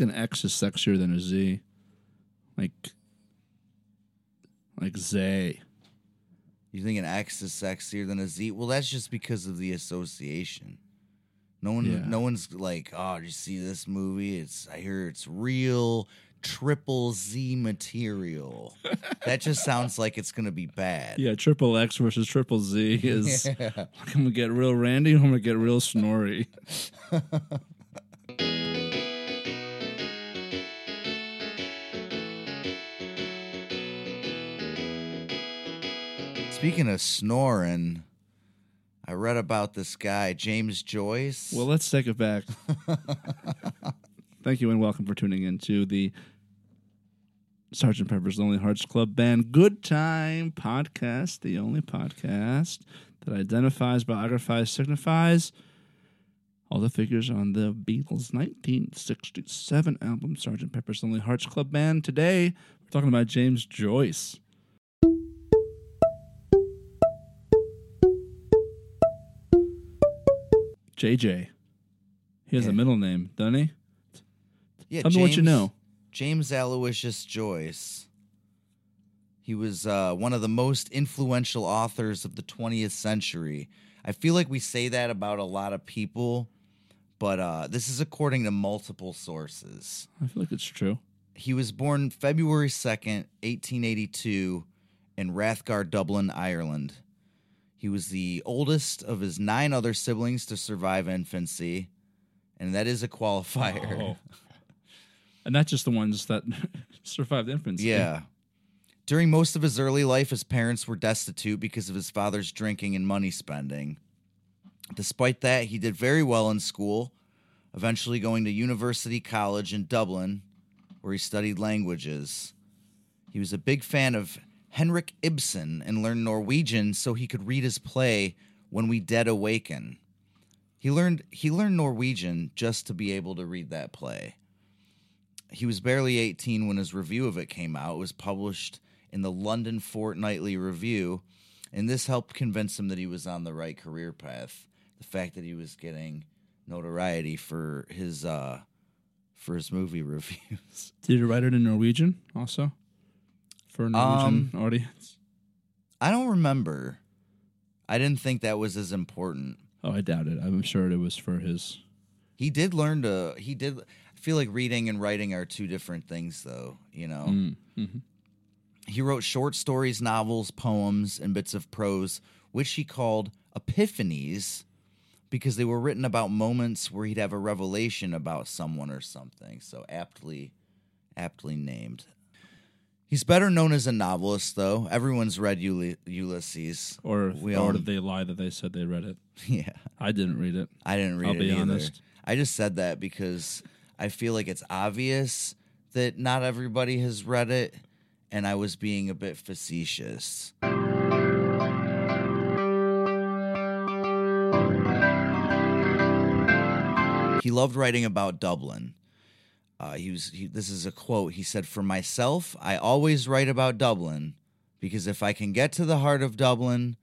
like an X is sexier than a Z. Like, like Zay. You think an X is sexier than a Z? Well, that's just because of the association. No one, Yeah. no one's like, oh, did you see this movie? It's I hear it's real triple Z material. that just sounds like it's gonna be bad. Yeah, triple X versus triple Z is. Yeah. I'm gonna get real Randy. I'm gonna get real Snorri. Speaking of snoring, I read about this guy James Joyce. Well, let's take it back. Thank you and welcome for tuning in to the Sergeant Pepper's Lonely Hearts Club Band Good Time podcast, the only podcast that identifies, biographies, signifies all the figures on the Beatles' 1967 album, Sergeant Pepper's Lonely Hearts Club Band. Today, we're talking about James Joyce. JJ. He has a middle name, doesn't he? yeah, Tell me what you know. James Aloysius Joyce. He was uh, one of the most influential authors of the 20th century. I feel like we say that about a lot of people, but uh, this is according to multiple sources. I feel like it's true. He was born February 2nd, 1882, in Rathgar, Dublin, Ireland. He was the oldest of his nine other siblings to survive infancy, and that is a qualifier. Oh. And not just the ones that survived infancy. Yeah. During most of his early life, his parents were destitute because of his father's drinking and money spending. Despite that, he did very well in school, eventually going to University College in Dublin, where he studied languages. He was a big fan of Henrik Ibsen and learned Norwegian so he could read his play When We Dead Awaken. He learned he learned Norwegian just to be able to read that play he was barely 18 when his review of it came out. It was published in the London Fortnightly Review, and this helped convince him that he was on the right career path. The fact that he was getting notoriety for his uh for his movie reviews. Did you write it in Norwegian also? For a Norwegian audience? I don't remember. I didn't think that was as important. Oh, I doubt it. I'm sure it was for his. He did learn to he did I feel like reading and writing are two different things though, you know. Mm, mhm. He wrote short stories, novels, poems, and bits of prose, which he called epiphanies because they were written about moments where he'd have a revelation about someone or something. So aptly aptly named. He's better known as a novelist though. Everyone's read Uli- Ulysses. Or, We or all- did they lie that they said they read it? Yeah. I didn't read it. I didn't read I'll it be either. honest. I just said that because I feel like it's obvious that not everybody has read it, and I was being a bit facetious. He loved writing about Dublin. Uh, he was. He, this is a quote. He said, "For myself, I always write about Dublin because if I can get to the heart of Dublin,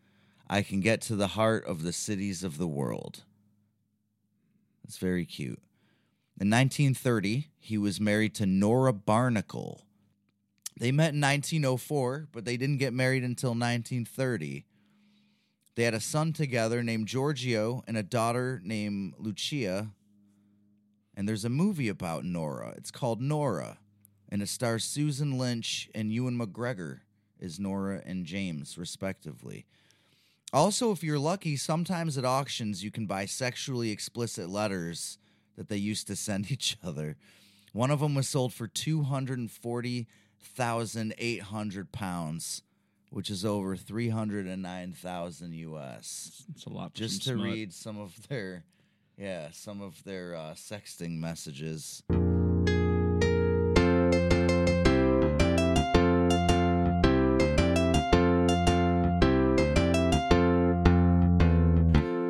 I can get to the heart of the cities of the world." That's very cute. In 1930, he was married to Nora Barnacle. They met in 1904, but they didn't get married until 1930. They had a son together named Giorgio and a daughter named Lucia. And there's a movie about Nora. It's called Nora, and it stars Susan Lynch and Ewan McGregor as Nora and James, respectively. Also, if you're lucky, sometimes at auctions you can buy sexually explicit letters that they used to send each other. One of them was sold for 240,800 pounds, which is over 309,000 US. It's a lot. Just to smut. read some of their yeah, some of their uh, sexting messages.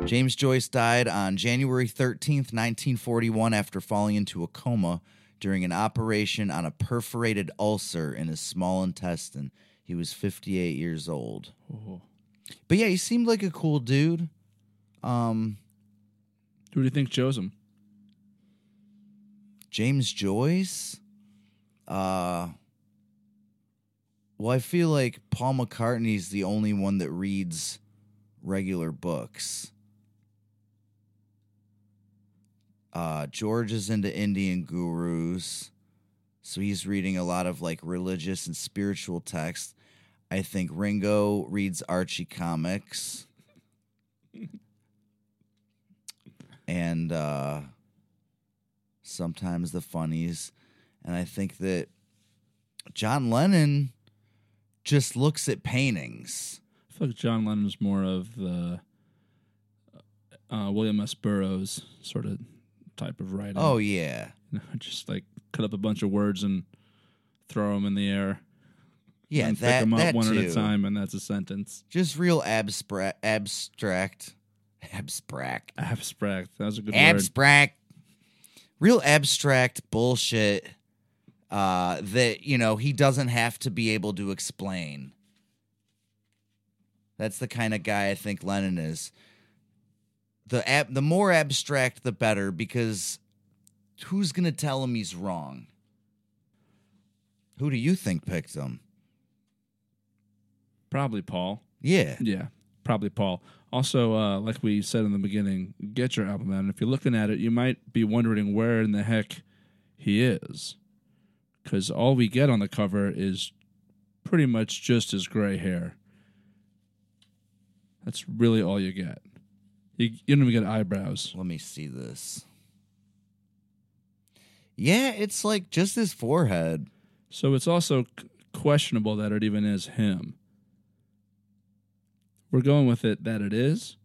James Joyce died on January 13th, 1941, after falling into a coma during an operation on a perforated ulcer in his small intestine. He was 58 years old. Oh. But yeah, he seemed like a cool dude. Um, Who do you think chose him? James Joyce. Uh well, I feel like Paul McCartney's the only one that reads regular books. Uh George is into Indian gurus. So he's reading a lot of like religious and spiritual texts. I think Ringo reads Archie comics. and uh sometimes the funnies. And I think that John Lennon just looks at paintings. I feel like John Lennon's more of the uh, William S. Burroughs sort of type of writing. Oh yeah. You know, just like cut up a bunch of words and throw them in the air. Yeah, and that, pick them up one too. at a time, and that's a sentence. Just real abstract abstract abstract. Abstract. That was a good word. abstract. Real abstract bullshit uh that you know he doesn't have to be able to explain. That's the kind of guy i think lennon is. The ab- the more abstract the better because who's gonna tell him he's wrong? Who do you think picked him? Probably Paul. yeah. Yeah, probably Paul. Also, uh, like we said in the beginning, get your album out. And if you're looking at it, you might be wondering where in the heck he is. Because all we get on the cover is pretty much just his gray hair. That's really all you get. You, you don't even get eyebrows. let me see this yeah it's like just his forehead So it's also questionable that it even is him. We're going with it that it is.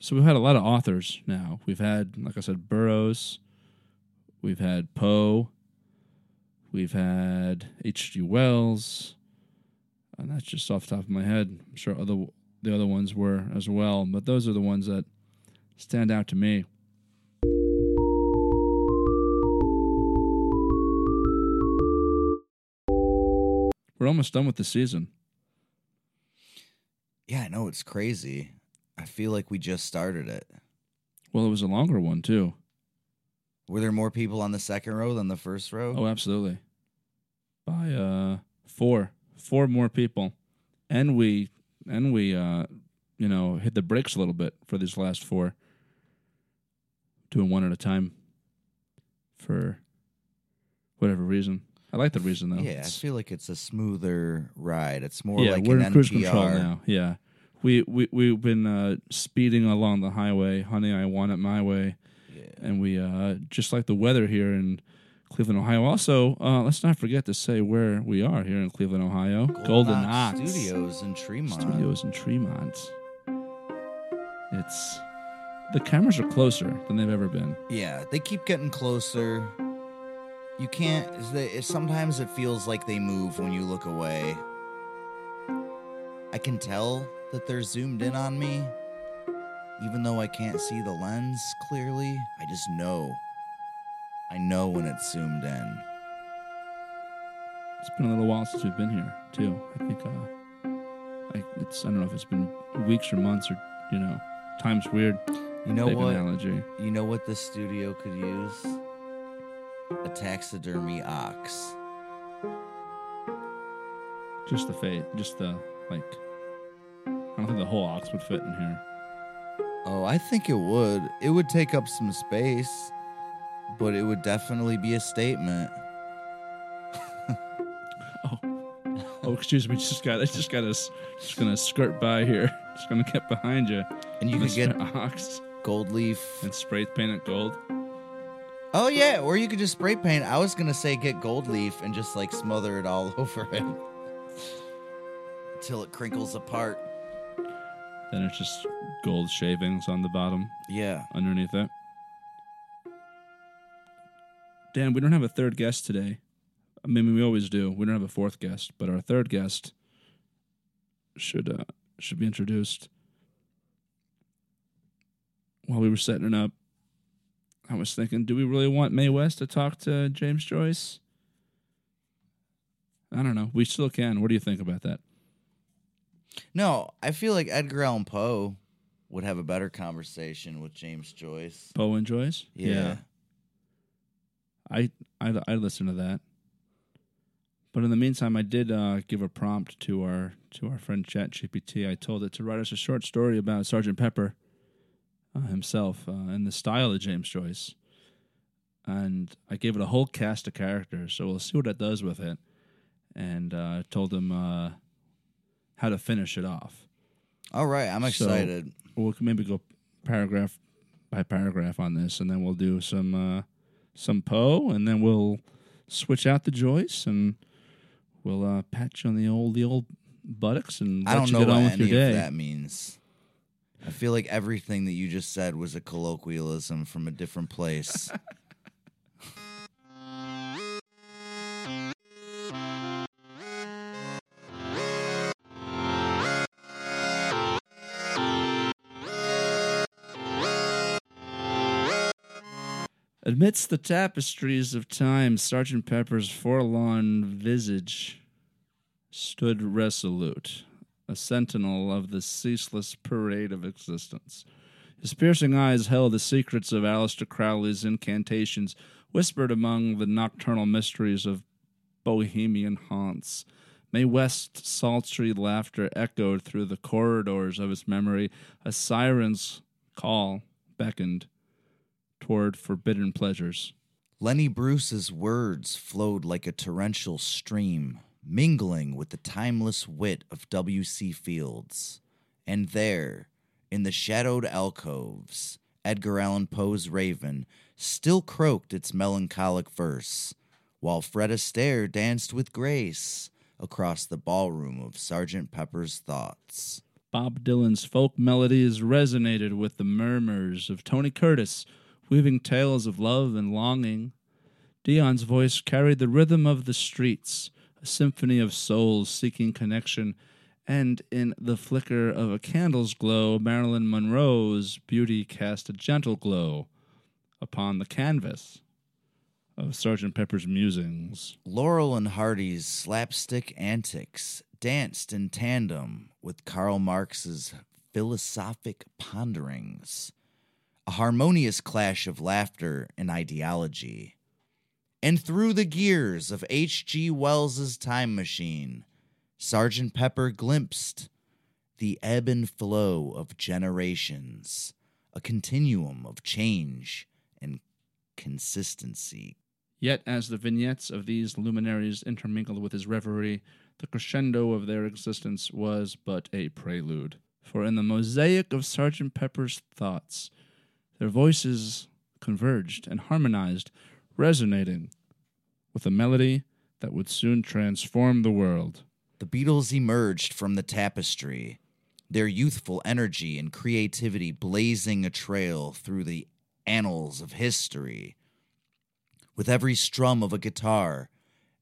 So we've had a lot of authors now. We've had, like I said, Burroughs. We've had Poe. We've had H.G. Wells. And that's just off the top of my head. I'm sure other the other ones were as well, but those are the ones that stand out to me. We're almost done with the season. yeah i know it's crazy i feel like we just started it Well, it was a longer one too. Were there more people on the second row than the first row? Oh, absolutely. By uh four, four more people, and we and we uh you know hit the brakes a little bit for these last four, doing one at a time. For whatever reason, I like the reason though. yeah, I feel like it's a smoother ride. It's more yeah, like we're an in cruise NPR. control now. Yeah, we we we've been uh, speeding along the highway, honey. I want it my way, Yeah. and we uh, just like the weather here in Cleveland, Ohio. Also, uh, let's not forget to say where we are here in Cleveland, Ohio. Golden, Ox Studios in Tremont. Studios in Tremont. It's the cameras are closer than they've ever been. Yeah, they keep getting closer. You can't. They, sometimes it feels like they move when you look away. I can tell that they're zoomed in on me, even though I can't see the lens clearly. I just know. I know when it's zoomed in. It's been a little while since we've been here too. I think uh, I, it's I don't know if it's been weeks or months or you know, time's weird. You know what? analogy. You know what this studio could use? A taxidermy ox. Just the fate, just the like. I don't think the whole ox would fit in here. Oh, I think it would. It would take up some space, but it would definitely be a statement. Oh, oh, excuse me. Just got, I just got to, just gonna skirt by here. Just gonna get behind you, And you can get. Ox, gold leaf. and spray paint it gold. Oh yeah, or you could just spray paint. I was gonna say get gold leaf and just like smother it all over it until it crinkles apart. Then it's just gold shavings on the bottom Yeah. underneath it. Dan, we don't have a third guest today. I mean, we always do. We don't have a fourth guest, but our third guest should uh, should be introduced. While we were setting it up, I was thinking, do we really want Mae West to talk to James Joyce? I don't know. We still can. What do you think about that? No, I feel like Edgar Allan Poe would have a better conversation with James Joyce. Poe and Joyce. Yeah. I I I listen to that. But in the meantime, I did uh, give a prompt to our to our friend ChatGPT. I told it to write us a short story about Sergeant Pepper uh, himself uh, in the style of James Joyce, and I gave it a whole cast of characters. So we'll see what it does with it. And uh, told him uh, how to finish it off. All right, I'm So- excited. We'll maybe go paragraph by paragraph on this, and then we'll do some uh, some Poe, and then we'll switch out the Joyce, and we'll uh, pat you on the old the old buttocks, and I don't you know get what on with any your of that means. I feel like everything that you just said was a colloquialism from a different place. Amidst the tapestries of time, Sergeant Pepper's forlorn visage stood resolute, a sentinel of the ceaseless parade of existence. His piercing eyes held the secrets of Aleister Crowley's incantations, whispered among the nocturnal mysteries of bohemian haunts. Mae West's sultry laughter echoed through the corridors of his memory. A siren's call beckoned toward forbidden pleasures. Lenny Bruce's words flowed like a torrential stream, mingling with the timeless wit of W.C. Fields. And there, in the shadowed alcoves, Edgar Allan Poe's Raven still croaked its melancholic verse, while Fred Astaire danced with grace across the ballroom of Sergeant Pepper's thoughts. Bob Dylan's folk melodies resonated with the murmurs of Tony Curtis, weaving tales of love and longing. Dion's voice carried the rhythm of the streets, symphony of souls seeking connection, and in the flicker of a candle's glow, Marilyn Monroe's beauty cast a gentle glow upon the canvas of Sergeant Pepper's musings. Laurel and Hardy's slapstick antics danced in tandem with Karl Marx's philosophic ponderings, a harmonious clash of laughter and ideology. And through the gears of H.G. Wells's time machine, Sergeant Pepper glimpsed the ebb and flow of generations, a continuum of change and consistency. Yet, as the vignettes of these luminaries intermingled with his reverie, the crescendo of their existence was but a prelude. For in the mosaic of Sergeant Pepper's thoughts, their voices converged and harmonized, resonating with a melody that would soon transform the world. The Beatles emerged from the tapestry, their youthful energy and creativity blazing a trail through the annals of history. With every strum of a guitar,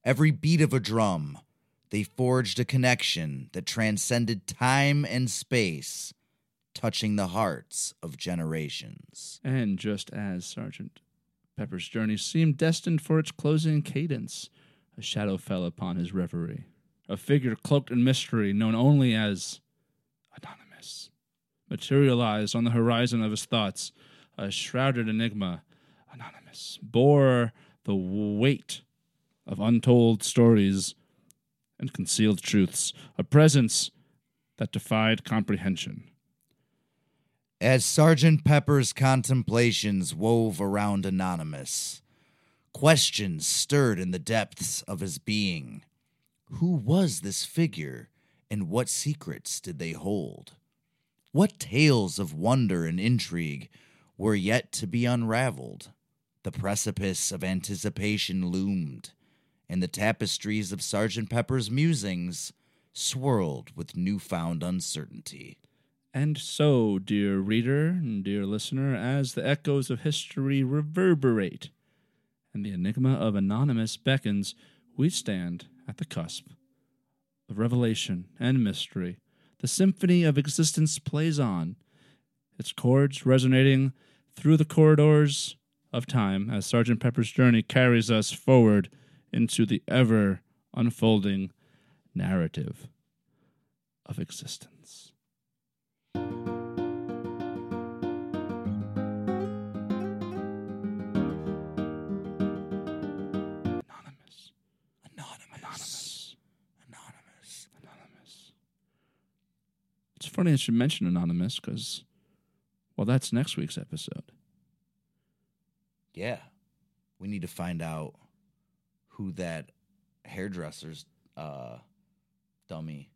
every beat of a drum, they forged a connection that transcended time and space, touching the hearts of generations. And just as Sergeant Pepper's journey seemed destined for its closing cadence, a shadow fell upon his reverie. A figure cloaked in mystery, known only as Anonymous, materialized on the horizon of his thoughts. A shrouded enigma, Anonymous, bore the weight of untold stories and concealed truths, a presence that defied comprehension. As Sergeant Pepper's contemplations wove around Anonymous, questions stirred in the depths of his being. Who was this figure, and what secrets did they hold? What tales of wonder and intrigue were yet to be unraveled? The precipice of anticipation loomed, and the tapestries of Sergeant Pepper's musings swirled with newfound uncertainty. And so, dear reader and dear listener, as the echoes of history reverberate and the enigma of Anonymous beckons, we stand at the cusp of revelation and mystery. The symphony of existence plays on, its chords resonating through the corridors of time as Sergeant Pepper's journey carries us forward into the ever unfolding narrative of existence. Funny that you mention Anonymous because, well, that's next week's episode. Yeah. We need to find out who that hairdresser's uh, dummy.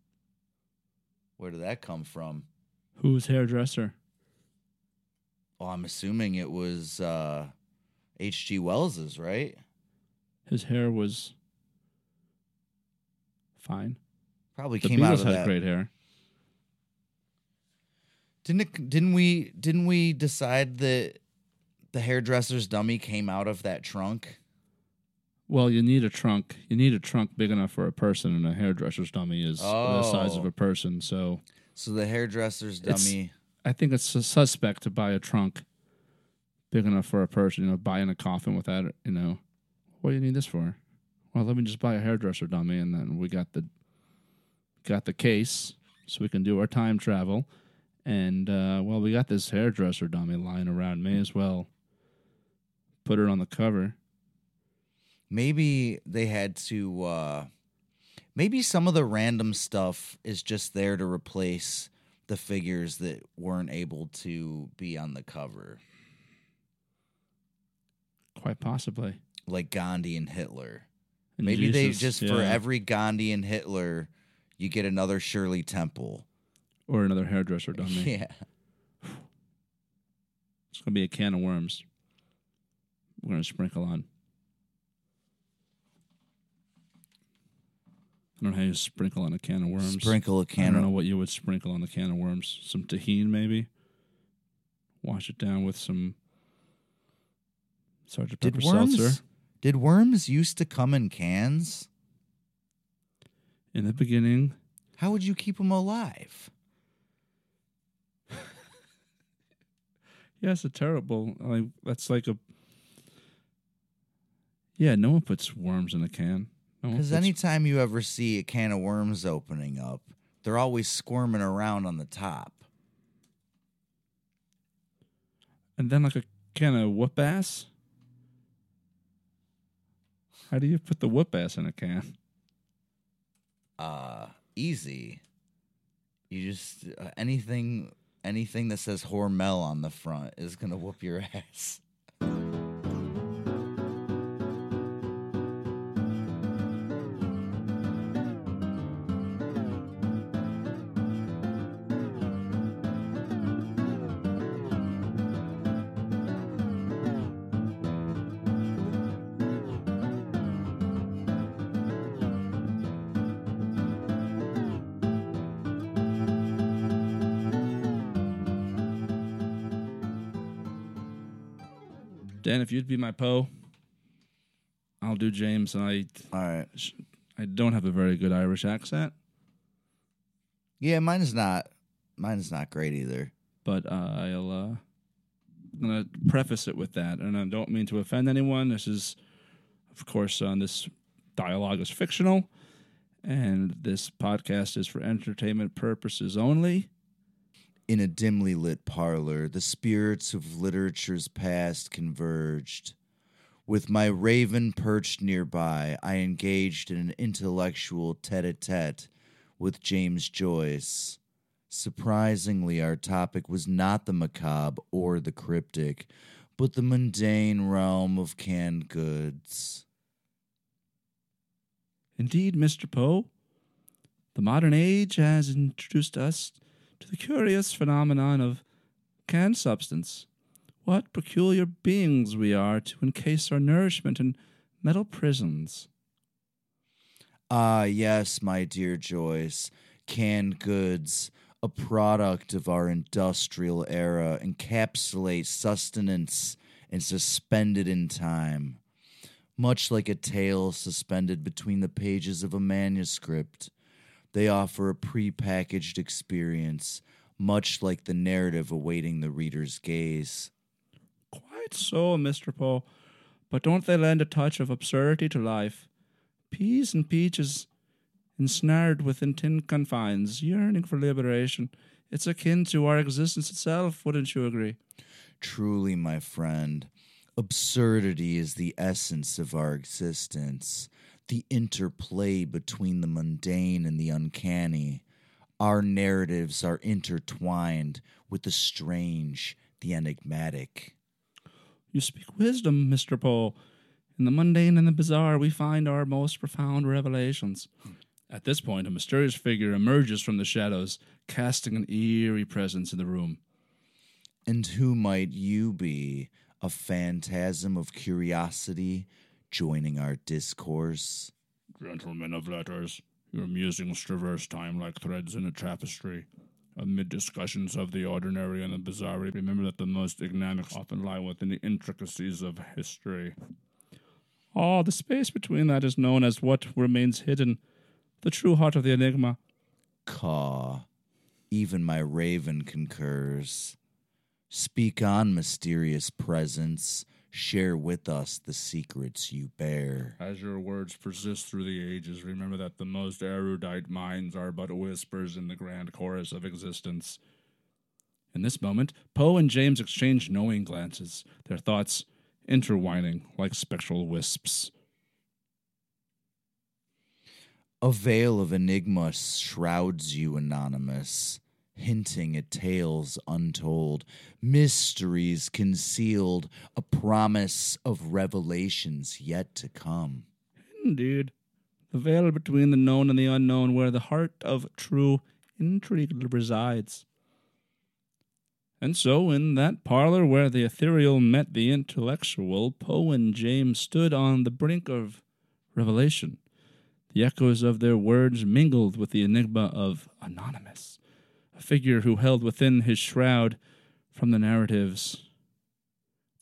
Where did that come from? Who's hairdresser? Well, I'm assuming it was uh, H.G. Wells's, right? His hair was fine. Probably The came out of had that. great hair. Didn't it, didn't we didn't we decide that the hairdresser's dummy came out of that trunk? Well, you need a trunk. You need a trunk big enough for a person, and a hairdresser's dummy is the size of Oh. a person. So So the hairdresser's dummy. I think it's a suspect to buy a trunk big enough for a person. You know, buying a coffin with that. You know, what do you need this for? Well, let me just buy a hairdresser dummy, and then we got the got the case, so we can do our time travel. And uh, well, we got this hairdresser dummy lying around. May as well put her on the cover. Maybe they had to. uh Maybe some of the random stuff is just there to replace the figures that weren't able to be on the cover, Quite possibly. like Gandhi and Hitler. And Maybe they Jesus, just for every Gandhi and Hitler, you get another Shirley Temple. Or another hairdresser dummy. Yeah. It's gonna be a can of worms. We're gonna sprinkle on. I don't know how you sprinkle on a can of worms. Sprinkle a can I don't know what you would sprinkle on a can of worms. Some tahini, maybe. Wash it down with some Sergeant Did Pepper worms seltzer. did worms used to come in cans? In the beginning, How would you keep them alive? Yeah, it's a terrible. Like that's like a. Yeah, no one puts worms in a can. No Because puts- anytime you ever see a can of worms opening up, they're always squirming around on the top. And then like a can of whoop ass. How do you put the whoop ass in a can? Uh, easy. You just uh, anything anything that says Hormel on the front is gonna whoop your ass. Dan, if you'd be my Poe, I'll do James. And I, All right. I don't have a very good Irish accent, Yeah, mine's not. Mine's not great either. but uh, I'll. Uh, I'm gonna preface it with that, and I don't mean to offend anyone. This is, of course, uh, this dialogue is fictional, and this podcast is for entertainment purposes only. In a dimly lit parlor, the spirits of literature's past converged. With my raven perched nearby, I engaged in an intellectual tete a tete with James Joyce. Surprisingly, our topic was not the macabre or the cryptic, but the mundane realm of canned goods. Indeed, Mr. Poe, the modern age has introduced us to the curious phenomenon of canned substance. What peculiar beings we are to encase our nourishment in metal prisons. Ah, yes, my dear Joyce, canned goods, a product of our industrial era, encapsulate sustenance and suspended in time. Much like a tale suspended between the pages of a manuscript, they offer a prepackaged experience, much like the narrative awaiting the reader's gaze. Quite so, Mr. Poe, but don't they lend a touch of absurdity to life? Peas and peaches ensnared within tin confines, yearning for liberation. It's akin to our existence itself, wouldn't you agree? Truly, my friend, absurdity is the essence of our existence, the interplay between the mundane and the uncanny. Our narratives are intertwined with the strange, the enigmatic. You speak wisdom, Mr. Poe. In the mundane and the bizarre, we find our most profound revelations. At this point, a mysterious figure emerges from the shadows, casting an eerie presence in the room. And who might you be? A phantasm of curiosity joining our discourse? Gentlemen of letters, your musings traverse time like threads in a tapestry. Amid discussions of the ordinary and the bizarre, remember that the most enigmatic often lie within the intricacies of history. Ah, the space between that is known as what remains hidden, the true heart of the enigma. Caw. Even my raven concurs. Speak on, mysterious presence. Share with us the secrets you bear. As your words persist through the ages, remember that the most erudite minds are but whispers in the grand chorus of existence. In this moment, Poe and James exchange knowing glances, their thoughts intertwining like spectral wisps. A veil of enigma shrouds you, Anonymous, hinting at tales untold, mysteries concealed, a promise of revelations yet to come. Indeed, the veil between the known and the unknown, where the heart of true intrigue resides. And so, in that parlor where the ethereal met the intellectual, Poe and James stood on the brink of revelation. The echoes of their words mingled with the enigma of Anonymous, a figure who held within his shroud from the narratives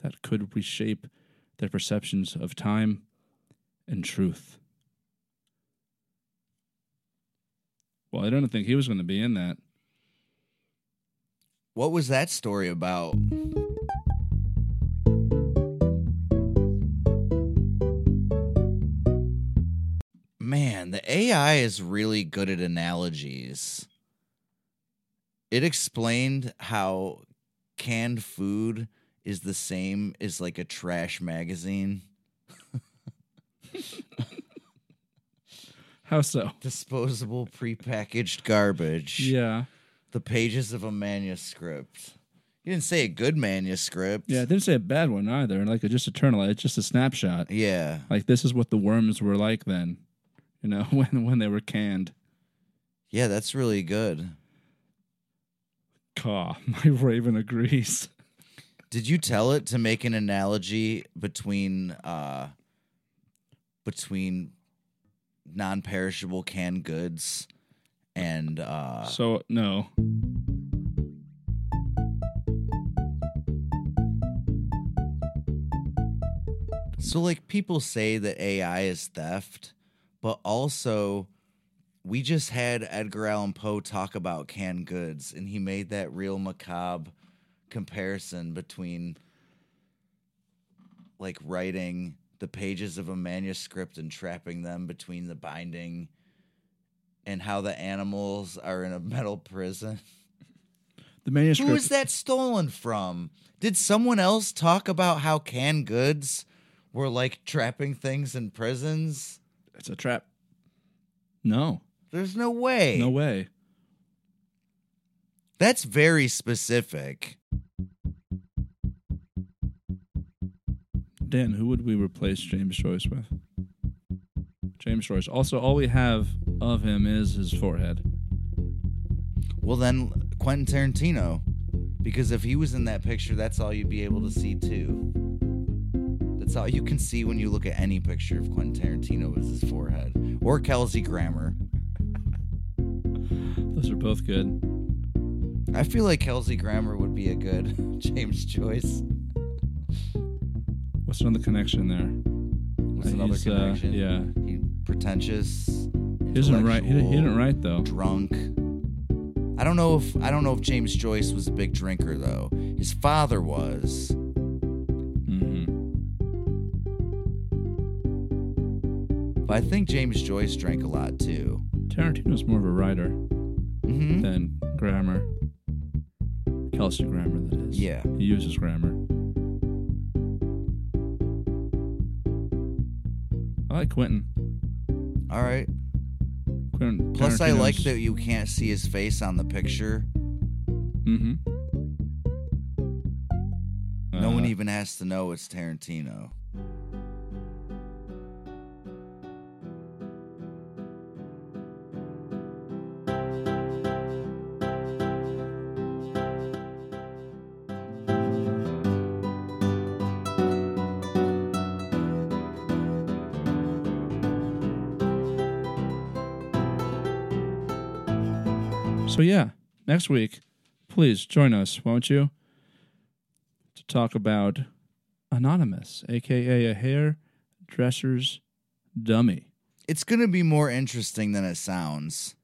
that could reshape their perceptions of time and truth. Well, I don't think he was going to be in that. What was that story about? Man, the AI is really good at analogies. It explained how canned food is the same as like a trash magazine. How so? Disposable prepackaged garbage. Yeah. The pages of a manuscript. You didn't say a good manuscript. Yeah, it didn't say a bad one either. Like a, just eternal. It's just a snapshot. Yeah. Like this is what the worms were like then. You know, when when they were canned. Yeah, that's really good. Caw, my raven agrees. Did you tell it to make an analogy between uh between non-perishable canned goods and uh So no. so like people say that AI is theft, but also we just had Edgar Allan Poe talk about canned goods and he made that real macabre comparison between like writing the pages of a manuscript and trapping them between the binding and how the animals are in a metal prison. The manuscript Who is that stolen from? Did someone else talk about how canned goods were like trapping things in prisons? it's a trap. No. There's no way. No way. That's very specific. Dan, who would we replace James Joyce with? James Joyce. Also, all we have of him is his forehead. Well, then Quentin Tarantino, because if he was in that picture, that's all you'd be able to see too. That's all you can see when you look at any picture of Quentin Tarantino is his forehead, or Kelsey Grammer. Those are both good. I feel like Kelsey Grammer would be a good James Joyce. What's another connection there? What's Uh, another he's, uh, connection? yeah. he, pretentious. He doesn't write. He, he didn't write though. Drunk. I don't know if I don't know if James Joyce was a big drinker though. His father was. hmm But I think James Joyce drank a lot too. Tarantino's more of a writer hmm than grammar. Kelsey Grammer, that is. Yeah. He uses grammar. I like Quentin. All right. Quentin Plus, I like that you can't see his face on the picture. Mm Mhm. No one Uh, even has to know it's Tarantino. So yeah, next week, please join us, won't you? To talk about Anonymous, aka a hairdresser's dummy. It's going to be more interesting than it sounds.